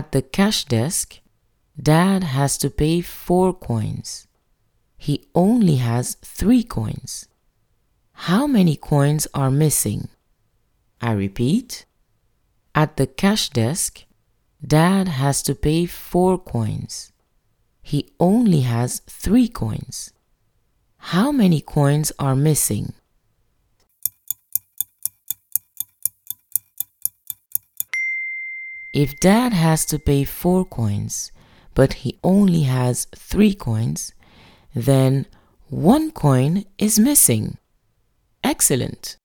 At the cash desk, Dad has to pay four coins. He only has three coins. How many coins are missing? I repeat. At the cash desk, Dad has to pay four coins. He only has three coins. How many coins are missing? If dad has to pay four coins, but he only has three coins, then one coin is missing. Excellent.